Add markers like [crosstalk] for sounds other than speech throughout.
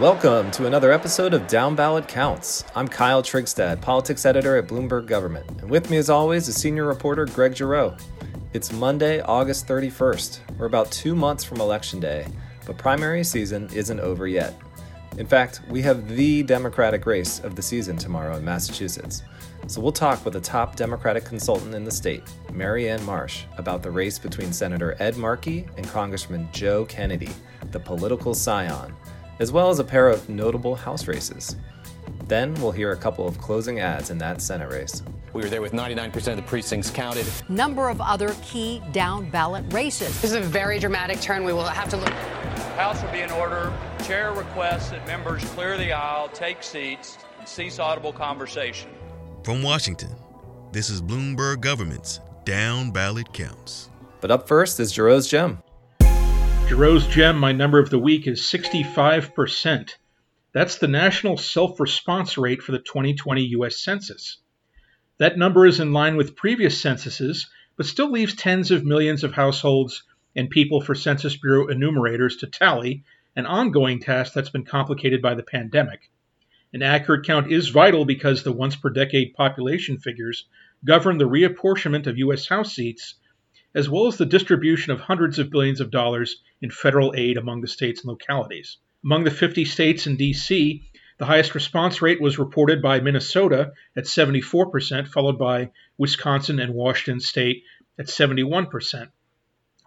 Welcome to another episode of Down Ballot Counts. I'm Kyle Trygstad, politics editor at Bloomberg Government, and with me as always is senior reporter Greg Giroux. It's Monday, August 31st. We're about two months from Election Day, but primary season isn't over yet. In fact, we have the Democratic race of the season tomorrow in Massachusetts. So we'll talk with a top Democratic consultant in the state, Marianne Marsh, about the race between Senator Ed Markey and Congressman Joe Kennedy, the political scion as well as a pair of notable House races. Then we'll hear a couple of closing ads in that Senate race. We were there with 99% of the precincts counted. Number of other key down ballot races. This is a very dramatic turn. We will have to look. House will be in order. Chair requests that members clear the aisle, take seats, and cease audible conversation. From Washington, this is Bloomberg Government's Down Ballot Counts. But up first is Giroux's Gem. Giroux's gem, my number of the week, is 65%. That's the national self response rate for the 2020 U.S. Census. That number is in line with previous censuses, but still leaves tens of millions of households and people for Census Bureau enumerators to tally, an ongoing task that's been complicated by the pandemic. An accurate count is vital because the once per decade population figures govern the reapportionment of U.S. House seats as well as the distribution of hundreds of billions of dollars in federal aid among the states and localities. Among the 50 states and D.C., the highest response rate was reported by Minnesota at 74%, followed by Wisconsin and Washington state at 71%.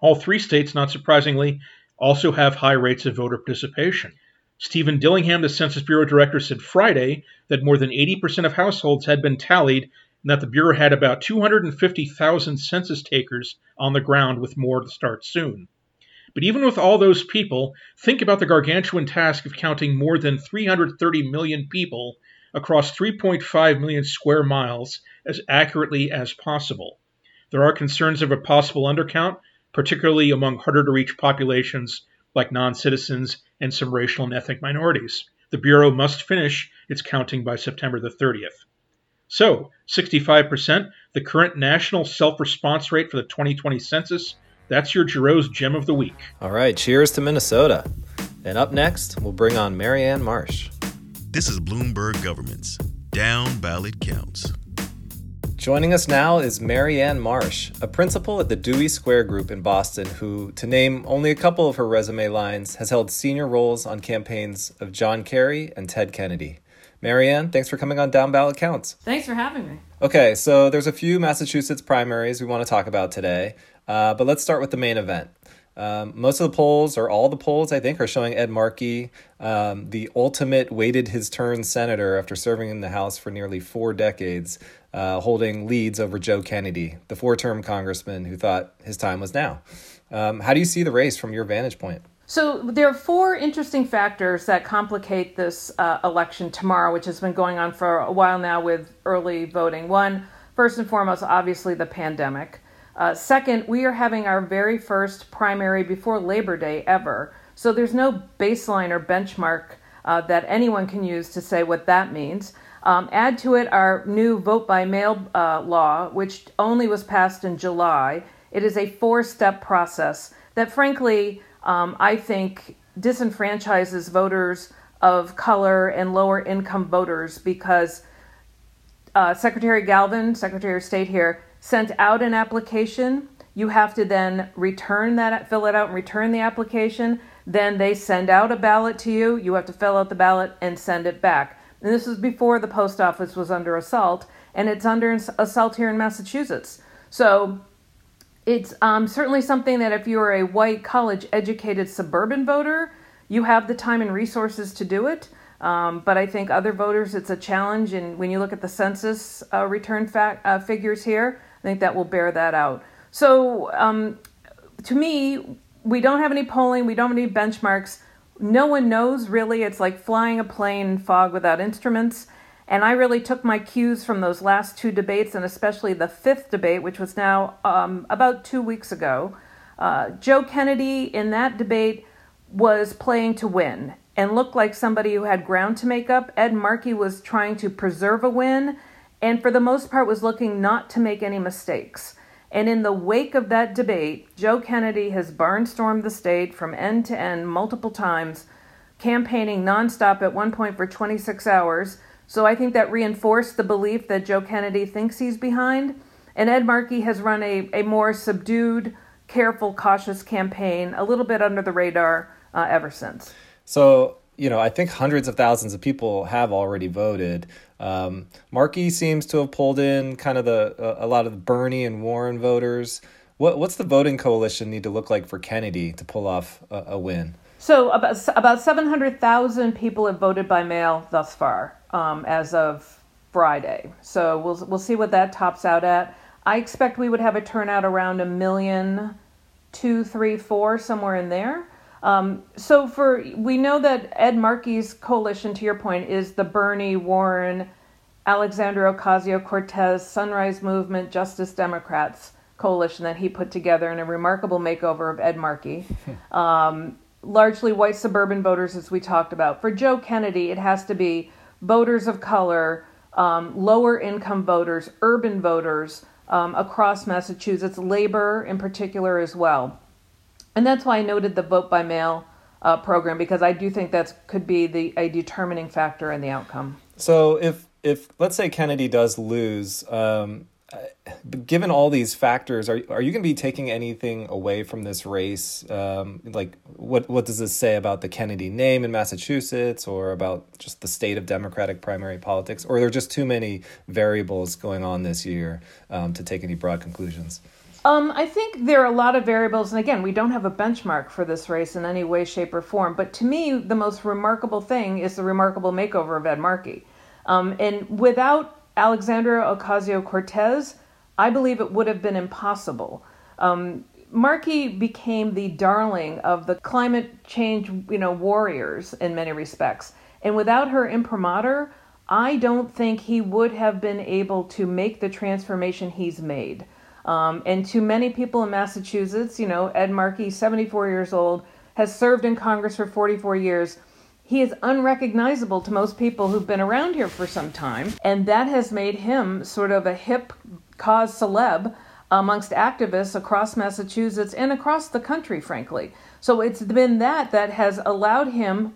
All three states, not surprisingly, also have high rates of voter participation. Steven Dillingham, the Census Bureau director, said Friday that more than 80% of households had been tallied and that the Bureau had about 250,000 census takers on the ground with more to start soon. But even with all those people, think about the gargantuan task of counting more than 330 million people across 3.5 million square miles as accurately as possible. There are concerns of a possible undercount, particularly among harder to reach populations like non citizens and some racial and ethnic minorities. The Bureau must finish its counting by September the 30th. So, 65%, the current national self response rate for the 2020 census. That's your Giroux's Gem of the Week. All right, cheers to Minnesota. And up next, we'll bring on Marianne Marsh. This is Bloomberg Government's Down Ballot Counts. Joining us now is Marianne Marsh, a principal at the Dewey Square Group in Boston, who, to name only a couple of her resume lines, has held senior roles on campaigns of John Kerry and Ted Kennedy. Marianne, thanks for coming on Down Ballot Counts. Thanks for having me. Okay, so there's a few Massachusetts primaries we want to talk about today, uh, but let's start with the main event. Um, most of the polls, or all the polls, I think, are showing Ed Markey, um, the ultimate waited his turn senator after serving in the House for nearly four decades, uh, holding leads over Joe Kennedy, the four term congressman who thought his time was now. Um, how do you see the race from your vantage point? So there are four interesting factors that complicate this uh, election tomorrow, which has been going on for a while now with early voting. One, first and foremost, obviously the pandemic. Uh, second, we are having our very first primary before Labor Day ever. So there's no baseline or benchmark uh, that anyone can use to say what that means. Um, add to it our new vote by mail uh, law, which only was passed in July. It is a four step process that, frankly, um, I think disenfranchises voters of color and lower income voters because uh, Secretary Galvin, Secretary of State here, sent out an application. You have to then return that, fill it out and return the application. Then they send out a ballot to you. You have to fill out the ballot and send it back. And this was before the post office was under assault, and it's under assault here in Massachusetts. So it's um, certainly something that if you're a white, college educated suburban voter, you have the time and resources to do it. Um, but I think other voters, it's a challenge. And when you look at the census uh, return fact, uh, figures here, I think that will bear that out. So um, to me, we don't have any polling, we don't have any benchmarks. No one knows really. It's like flying a plane in fog without instruments. And I really took my cues from those last two debates, and especially the fifth debate, which was now um, about two weeks ago. Uh, Joe Kennedy in that debate was playing to win and looked like somebody who had ground to make up. Ed Markey was trying to preserve a win and, for the most part, was looking not to make any mistakes. And in the wake of that debate, Joe Kennedy has barnstormed the state from end to end multiple times campaigning nonstop at one point for 26 hours. So I think that reinforced the belief that Joe Kennedy thinks he's behind. And Ed Markey has run a, a more subdued, careful, cautious campaign, a little bit under the radar uh, ever since. So, you know, I think hundreds of thousands of people have already voted. Um, Markey seems to have pulled in kind of the uh, a lot of the Bernie and Warren voters. What what's the voting coalition need to look like for Kennedy to pull off a, a win? So about about seven hundred thousand people have voted by mail thus far, um, as of Friday. So we'll we'll see what that tops out at. I expect we would have a turnout around a million, two, three, four, somewhere in there. Um, so for we know that Ed Markey's coalition, to your point, is the Bernie Warren, Alexandria Ocasio Cortez, Sunrise Movement, Justice Democrats coalition that he put together in a remarkable makeover of Ed Markey. [laughs] Um, largely white suburban voters, as we talked about. For Joe Kennedy, it has to be voters of color, um, lower income voters, urban voters um, across Massachusetts, labor in particular as well. And that's why I noted the vote by mail uh, program because I do think that could be the a determining factor in the outcome. So if if let's say Kennedy does lose, um, given all these factors, are are you going to be taking anything away from this race? Um, like, what what does this say about the Kennedy name in Massachusetts, or about just the state of Democratic primary politics, or are there just too many variables going on this year um, to take any broad conclusions? Um, I think there are a lot of variables, and again, we don't have a benchmark for this race in any way, shape, or form. But to me, the most remarkable thing is the remarkable makeover of Ed Markey. Um, and without Alexandria Ocasio Cortez, I believe it would have been impossible. Um, Markey became the darling of the climate change, you know, warriors in many respects. And without her imprimatur, I don't think he would have been able to make the transformation he's made. Um, and to many people in Massachusetts, you know, Ed Markey, 74 years old, has served in Congress for 44 years he is unrecognizable to most people who've been around here for some time, and that has made him sort of a hip cause celeb amongst activists across Massachusetts and across the country, frankly. So it's been that that has allowed him,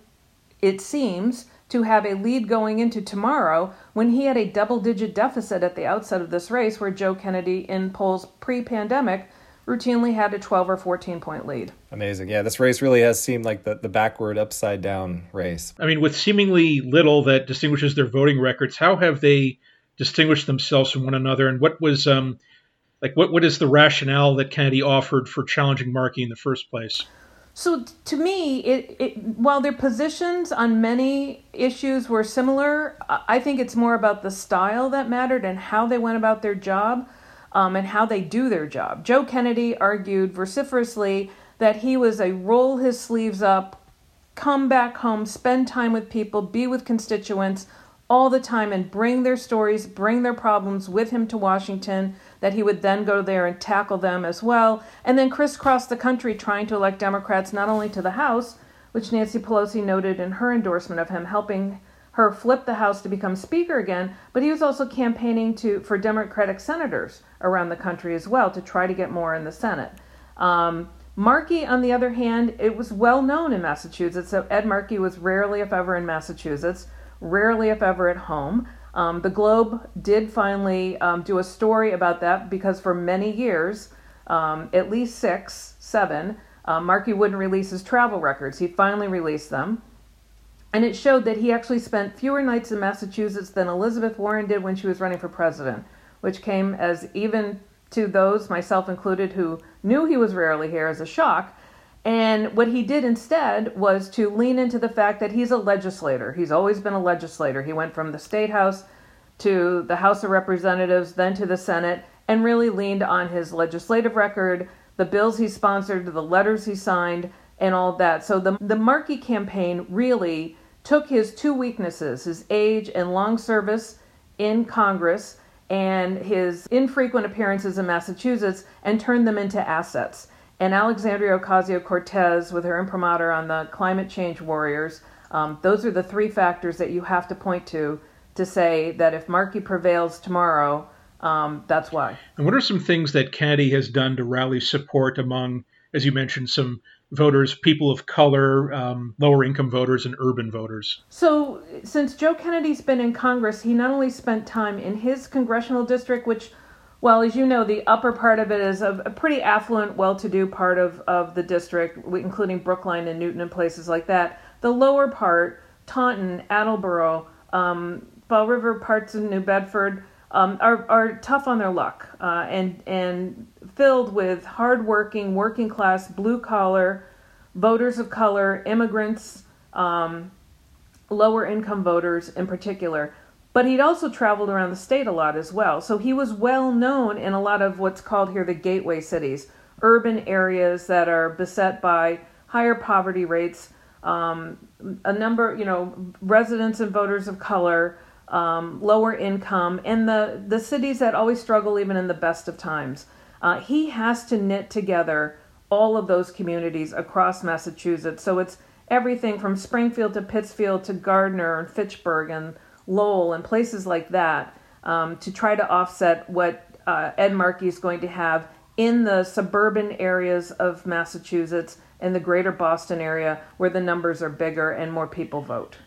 it seems, to have a lead going into tomorrow when he had a double digit deficit at the outset of this race, where Joe Kennedy in polls pre pandemic routinely had a 12 or 14 point lead. Amazing. Yeah, this race really has seemed like the, the backward, upside down race. I mean, with seemingly little that distinguishes their voting records, how have they distinguished themselves from one another? And what was, um, like, what, what is the rationale that Kennedy offered for challenging Markey in the first place? So to me, it, it, while their positions on many issues were similar, I think it's more about the style that mattered and how they went about their job um, and how they do their job. Joe Kennedy argued vociferously that he was a roll his sleeves up, come back home, spend time with people, be with constituents all the time, and bring their stories, bring their problems with him to Washington, that he would then go there and tackle them as well, and then crisscross the country trying to elect Democrats not only to the House, which Nancy Pelosi noted in her endorsement of him, helping her flip the House to become Speaker again, but he was also campaigning to for Democratic senators around the country as well to try to get more in the Senate. Um, Markey, on the other hand, it was well known in Massachusetts that Ed Markey was rarely, if ever, in Massachusetts, rarely, if ever, at home. Um, the Globe did finally um, do a story about that because for many years, um, at least six, seven, uh, Markey wouldn't release his travel records. He finally released them. And it showed that he actually spent fewer nights in Massachusetts than Elizabeth Warren did when she was running for president, which came as even to those, myself included, who knew he was rarely here as a shock. And what he did instead was to lean into the fact that he's a legislator. He's always been a legislator. He went from the state house to the House of Representatives, then to the Senate, and really leaned on his legislative record, the bills he sponsored, the letters he signed, and all that. So the the Markey campaign really took his two weaknesses, his age and long service in Congress, and his infrequent appearances in Massachusetts, and turned them into assets. And Alexandria Ocasio Cortez, with her imprimatur on the climate change warriors, um, those are the three factors that you have to point to to say that if Markey prevails tomorrow, um, that's why. And what are some things that Kennedy has done to rally support among, as you mentioned, some voters, people of color, um, lower income voters, and urban voters. So, since Joe Kennedy's been in Congress, he not only spent time in his congressional district, which, well, as you know, the upper part of it is a, a pretty affluent, well to do part of, of the district, including Brookline and Newton and places like that. The lower part, Taunton, Attleboro, um, Fall River, parts of New Bedford, um, are, are tough on their luck uh, and, and filled with hardworking, working class, blue collar voters of color, immigrants, um, lower income voters in particular. But he'd also traveled around the state a lot as well. So he was well known in a lot of what's called here the gateway cities, urban areas that are beset by higher poverty rates, um, a number, you know, residents and voters of color, um, lower income, and the, the cities that always struggle even in the best of times. Uh, he has to knit together all of those communities across Massachusetts. So it's everything from Springfield to Pittsfield to Gardner and Fitchburg and Lowell and places like that um, to try to offset what uh, Ed Markey is going to have in the suburban areas of Massachusetts and the greater Boston area where the numbers are bigger and more people vote.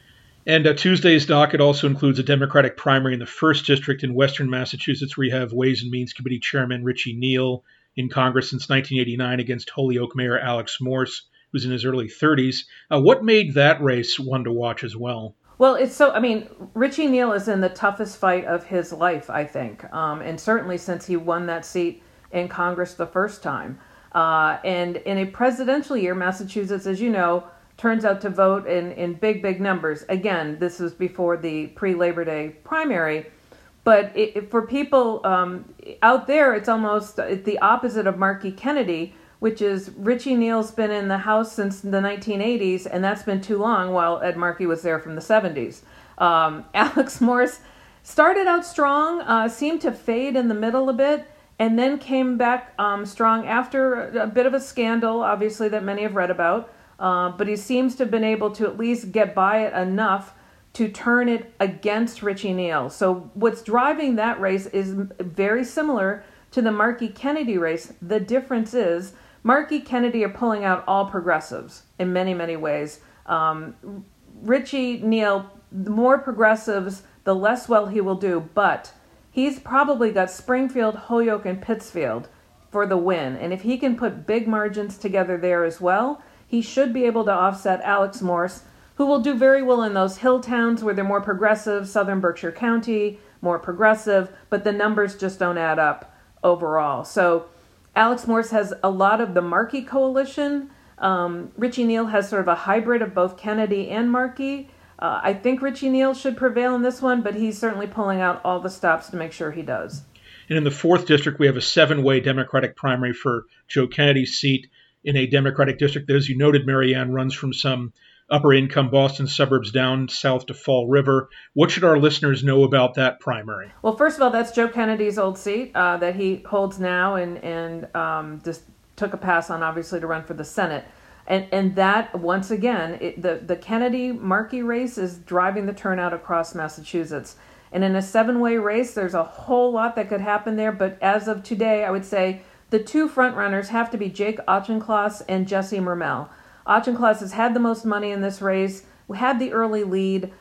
And uh, Tuesday's docket also includes a Democratic primary in the first district in Western Massachusetts, where you have Ways and Means Committee Chairman Richie Neal in Congress since 1989 against Holyoke Mayor Alex Morse, who's in his early 30s. Uh, what made that race one to watch as well? Well, it's so, I mean, Richie Neal is in the toughest fight of his life, I think, um, and certainly since he won that seat in Congress the first time. Uh, and in a presidential year, Massachusetts, as you know, turns out to vote in, in big, big numbers. Again, this was before the pre Labor Day primary. But it, for people um, out there, it's almost the opposite of Markey Kennedy, which is Richie Neal's been in the House since the 1980s, and that's been too long, while Ed Markey was there from the 70s. Um, [laughs] Alex Morse started out strong, uh, seemed to fade in the middle a bit, and then came back um, strong after a bit of a scandal, obviously, that many have read about. Uh, but he seems to have been able to at least get by it enough to turn it against Richie Neal. So what's driving that race is very similar to the Markey Kennedy race. The difference is Markey Kennedy are pulling out all progressives in many, many ways. Um, Richie Neal, the more progressives, the less well he will do, but he's probably got Springfield, Holyoke, and Pittsfield for the win. And if he can put big margins together there as well, he should be able to offset Alex Morse who will do very well in those hill towns where they're more progressive, southern Berkshire County, more progressive, but the numbers just don't add up overall. So Alex Morse has a lot of the Markey coalition. Um, Richie Neal has sort of a hybrid of both Kennedy and Markey. Uh, I think Richie Neal should prevail in this one, but he's certainly pulling out all the stops to make sure he does. And in the fourth district, we have a seven way Democratic primary for Joe Kennedy's seat in a Democratic district that, as you noted, Marianne, runs from some upper income Boston suburbs down south to Fall River. What should our listeners know about that primary? Well, first of all, that's Joe Kennedy's old seat uh, that he holds now and, and um, just took a pass on, obviously, to run for the Senate. And, and that, once again, it, the, the Kennedy Markey race is driving the turnout across Massachusetts. And in a seven way race, there's a whole lot that could happen there. But as of today, I would say the two frontrunners have to be Jake Auchincloss and Jesse Mermell. Auchincloss has had the most money in this race, had the early lead.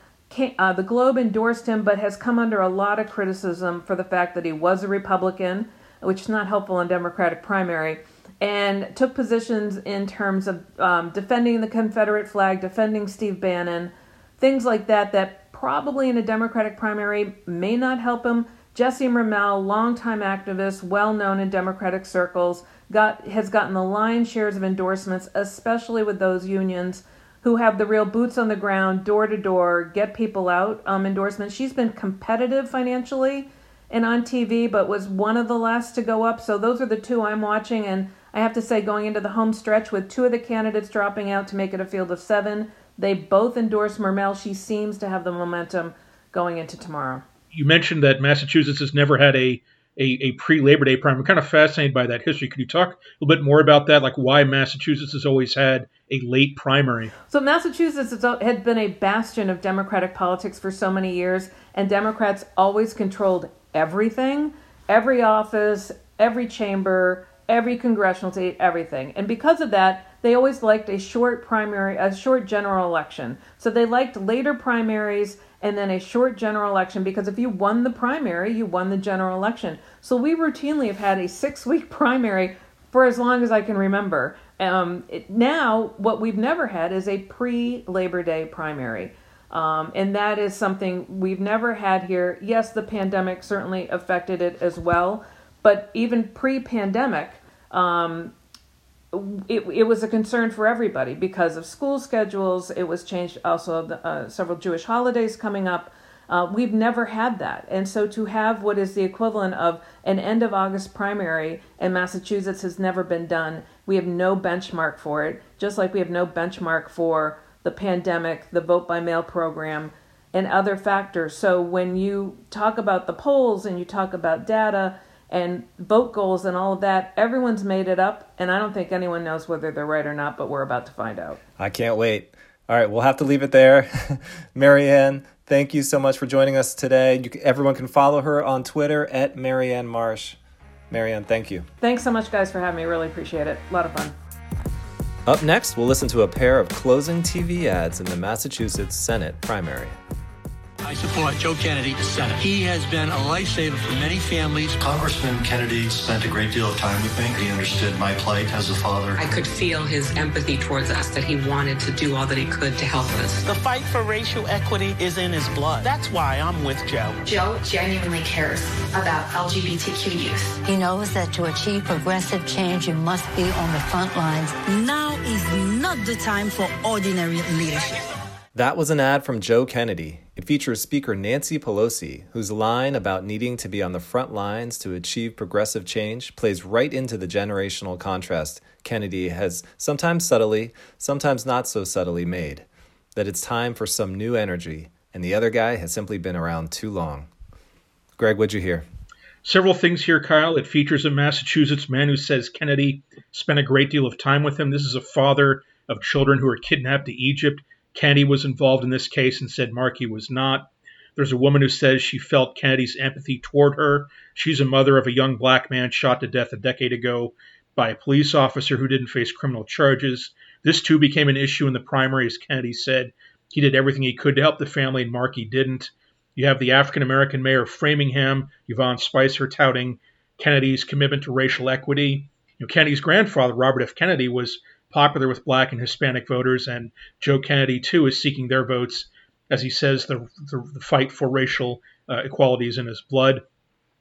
Uh, the Globe endorsed him, but has come under a lot of criticism for the fact that he was a Republican, which is not helpful in Democratic primary, and took positions in terms of um, defending the Confederate flag, defending Steve Bannon, things like that, that probably in a Democratic primary may not help him. Jesse Mermell, longtime activist, well known in Democratic circles, got has gotten the lion's shares of endorsements, especially with those unions who have the real boots on the ground, door to door, get people out um, endorsements. She's been competitive financially and on TV, but was one of the last to go up. So those are the two I'm watching, and I have to say, going into the home stretch with two of the candidates dropping out to make it a field of seven, they both endorse Mermell. She seems to have the momentum going into tomorrow. You mentioned that Massachusetts has never had a a, a pre Labor Day primary. I'm kind of fascinated by that history. Could you talk a little bit more about that, like why Massachusetts has always had a late primary? So, Massachusetts had been a bastion of Democratic politics for so many years, and Democrats always controlled everything every office, every chamber, every congressional seat, everything. And because of that, they always liked a short primary, a short general election. So they liked later primaries and then a short general election because if you won the primary, you won the general election. So we routinely have had a six week [laughs] primary for as long as I can remember. Um, it, now, what we've never had is a pre Labor Day primary. Um, and that is something we've never had here. Yes, the pandemic certainly affected it as well, but even pre pandemic, um, it, it was a concern for everybody because of school schedules. It was changed also, the, uh, several Jewish holidays coming up. Uh, we've never had that. And so to have what is the equivalent of an end of August primary in Massachusetts has never been done. We have no benchmark for it, just like we have no benchmark for the pandemic, the vote by mail program, and other factors. So when you talk about the polls and you talk about data and vote goals and all of that, everyone's made it up, and I don't think anyone knows whether they're right or not, but we're about to find out. I can't wait. All right, we'll have to leave it there. [laughs] Marianne, thank you so much for joining us today. You, everyone can follow her on Twitter at Marianne Marsh. Marianne, thank you. Thanks so much, guys, for having me. Really appreciate it. A lot of fun. Up next, we'll listen to a pair of closing TV ads in the Massachusetts Senate primary. I support Joe Kennedy, the Senate. He has been a lifesaver for many families. Congressman Kennedy spent a great deal of time with me. He understood my plight as a father. I could feel his empathy towards us, that he wanted to do all that he could to help us. The fight for racial equity is in his blood. That's why I'm with Joe. Joe genuinely cares about LGBTQ youth. He knows that to achieve progressive change, you must be on the front lines. Now is not the time for ordinary leadership. That was an ad from Joe Kennedy. It features Speaker Nancy Pelosi, whose line about needing to be on the front lines to achieve progressive change plays right into the generational contrast Kennedy has sometimes subtly, sometimes not so subtly made. That it's time for some new energy, and the other guy has simply been around too long. Greg, what'd you hear? Several things here, Kyle. It features a Massachusetts man who says Kennedy spent a great deal of time with him. This is a father of children who were kidnapped to Egypt Kennedy was involved in this case and said Markey was not. There's a woman who says she felt Kennedy's empathy toward her. She's a mother of a young black man shot to death a decade ago by a police officer who didn't face criminal charges. This too became an issue in the primary, as Kennedy said. He did everything he could to help the family, and Markey didn't. You have the African American mayor of Framingham, Yvonne Spicer, touting Kennedy's commitment to racial equity. You know, Kennedy's grandfather, Robert F. Kennedy, was popular with black and Hispanic voters, and Joe Kennedy, too, is seeking their votes. As he says, the, the, the fight for racial uh, equality is in his blood.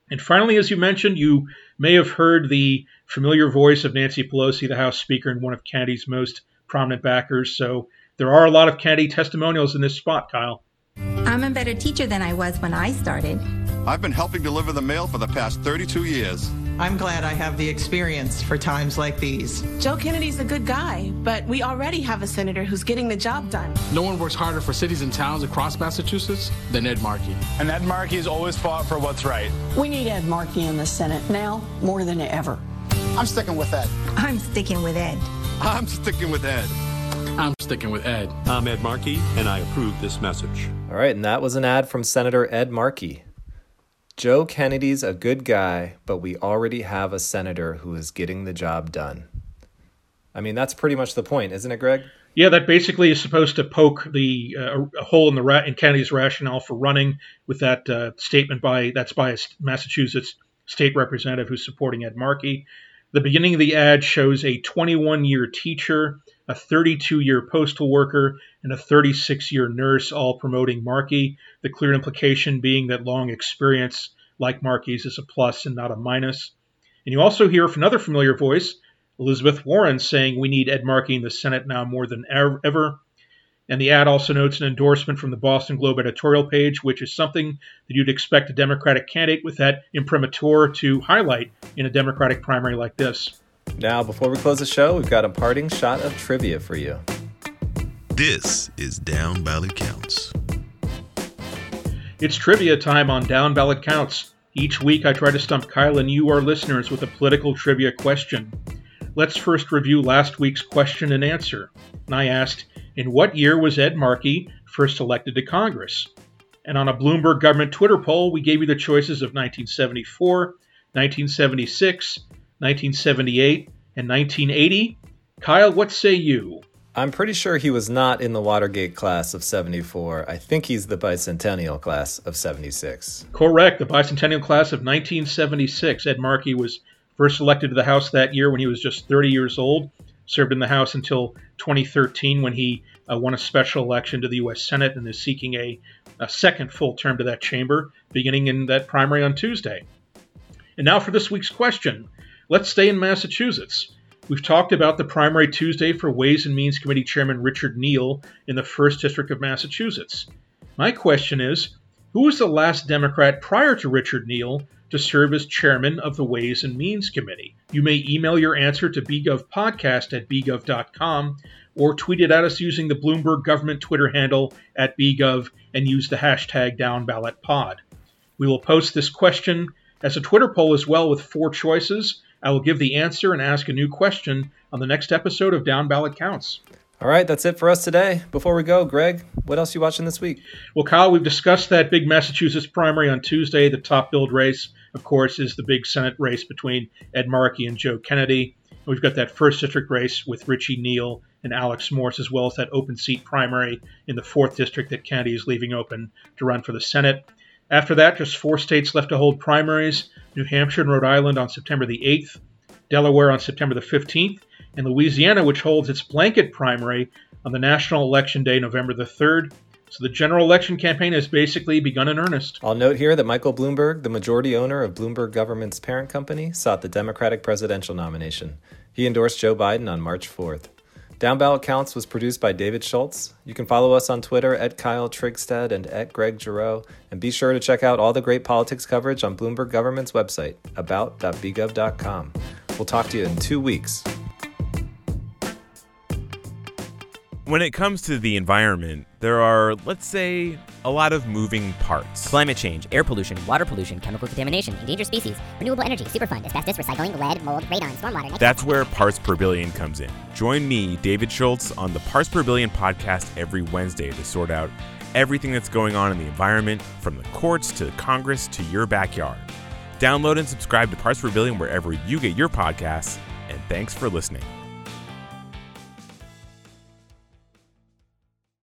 And finally, as you mentioned, you may have heard the familiar voice of Nancy Pelosi, the House Speaker, and one of Kennedy's most prominent backers. So there are a lot of Kennedy testimonials in this spot, Kyle. I'm a better teacher than I was when I started. I've been helping deliver the mail for the past 32 years. I'm glad I have the experience for times like these. Joe Kennedy's a good guy, but we already have a senator who's getting the job done. No one works harder for cities and towns across Massachusetts than Ed Markey. And Ed Markey has always fought for what's right. We need Ed Markey in the Senate now more than ever. I'm sticking with Ed. I'm sticking with Ed. I'm sticking with Ed. I'm sticking with Ed. I'm Ed Markey, and I approve this message. All right, and that was an ad from Senator Ed Markey. Joe Kennedy's a good guy, but we already have a senator who is getting the job done. I mean, that's pretty much the point, isn't it, Greg? Yeah, that basically is supposed to poke the uh, a hole in the ra- in Kennedy's rationale for running with that uh, statement by that's by a Massachusetts state representative who's supporting Ed Markey. The beginning of the ad shows a 21 year teacher, a 32 year postal worker, and a 36 year nurse all promoting Markey. The clear implication being that long experience, like Markey's, is a plus and not a minus. And you also hear from another familiar voice, Elizabeth Warren, saying we need Ed Markey in the Senate now more than ever. And the ad also notes an endorsement from the Boston Globe editorial page, which is something that you'd expect a Democratic candidate with that imprimatur to highlight in a Democratic primary like this. Now, before we close the show, we've got a parting shot of trivia for you. This is Down Ballot Counts. It's trivia time on Down Ballot Counts. Each week I try to stump Kyle and you, our listeners, with a political trivia question. Let's first review last week's question and answer. And I asked, in what year was Ed Markey first elected to Congress? And on a Bloomberg government Twitter poll, we gave you the choices of 1974, 1976, 1978, and 1980. Kyle, what say you? I'm pretty sure he was not in the Watergate class of 74. I think he's the bicentennial class of 76. Correct. The bicentennial class of 1976. Ed Markey was first elected to the House that year when he was just 30 years old. Served in the House until 2013 when he uh, won a special election to the U.S. Senate and is seeking a, a second full term to that chamber, beginning in that primary on Tuesday. And now for this week's question. Let's stay in Massachusetts. We've talked about the primary Tuesday for Ways and Means Committee Chairman Richard Neal in the 1st District of Massachusetts. My question is who was the last Democrat prior to Richard Neal to serve as chairman of the Ways and Means Committee? You may email your answer to bgovpodcast at bgov.com or tweet it at us using the Bloomberg government Twitter handle at bgov and use the hashtag downballotpod. We will post this question as a Twitter poll as well with four choices I will give the answer and ask a new question on the next episode of Down Ballot Counts. All right, that's it for us today. Before we go, Greg, what else are you watching this week? Well, Kyle, we've discussed that big Massachusetts primary on Tuesday. The top billed race, of course, is the big Senate race between Ed Markey and Joe Kennedy. We've got that first district race with Richie Neal and Alex Morse, as well as that open seat primary in the fourth district that Kennedy is leaving open to run for the Senate. After that, just four states left to hold primaries New Hampshire and Rhode Island on September the 8th, Delaware on September the 15th, and Louisiana, which holds its blanket primary on the national election day, November the 3rd. So the general election campaign has basically begun in earnest. I'll note here that Michael Bloomberg, the majority owner of Bloomberg Government's parent company, sought the Democratic presidential nomination. He endorsed Joe Biden on March 4th. Down Ballot Counts was produced by David Schultz. You can follow us on Twitter at Kyle Trygstad and at Greg Giroux. And be sure to check out all the great politics coverage on Bloomberg Government's website, about.bgov.com. We'll talk to you in two weeks. When it comes to the environment, there are, let's say, a lot of moving parts. Climate change, air pollution, water pollution, chemical contamination, endangered species, renewable energy, superfund, asbestos, recycling, lead, mold, radon, stormwater. That's where Parts Per Billion comes in. Join me, David Schultz, on the Parts Per Billion podcast every Wednesday to sort out everything that's going on in the environment, from the courts to Congress to your backyard. Download and subscribe to Parts Per Billion wherever you get your podcasts, and thanks for listening.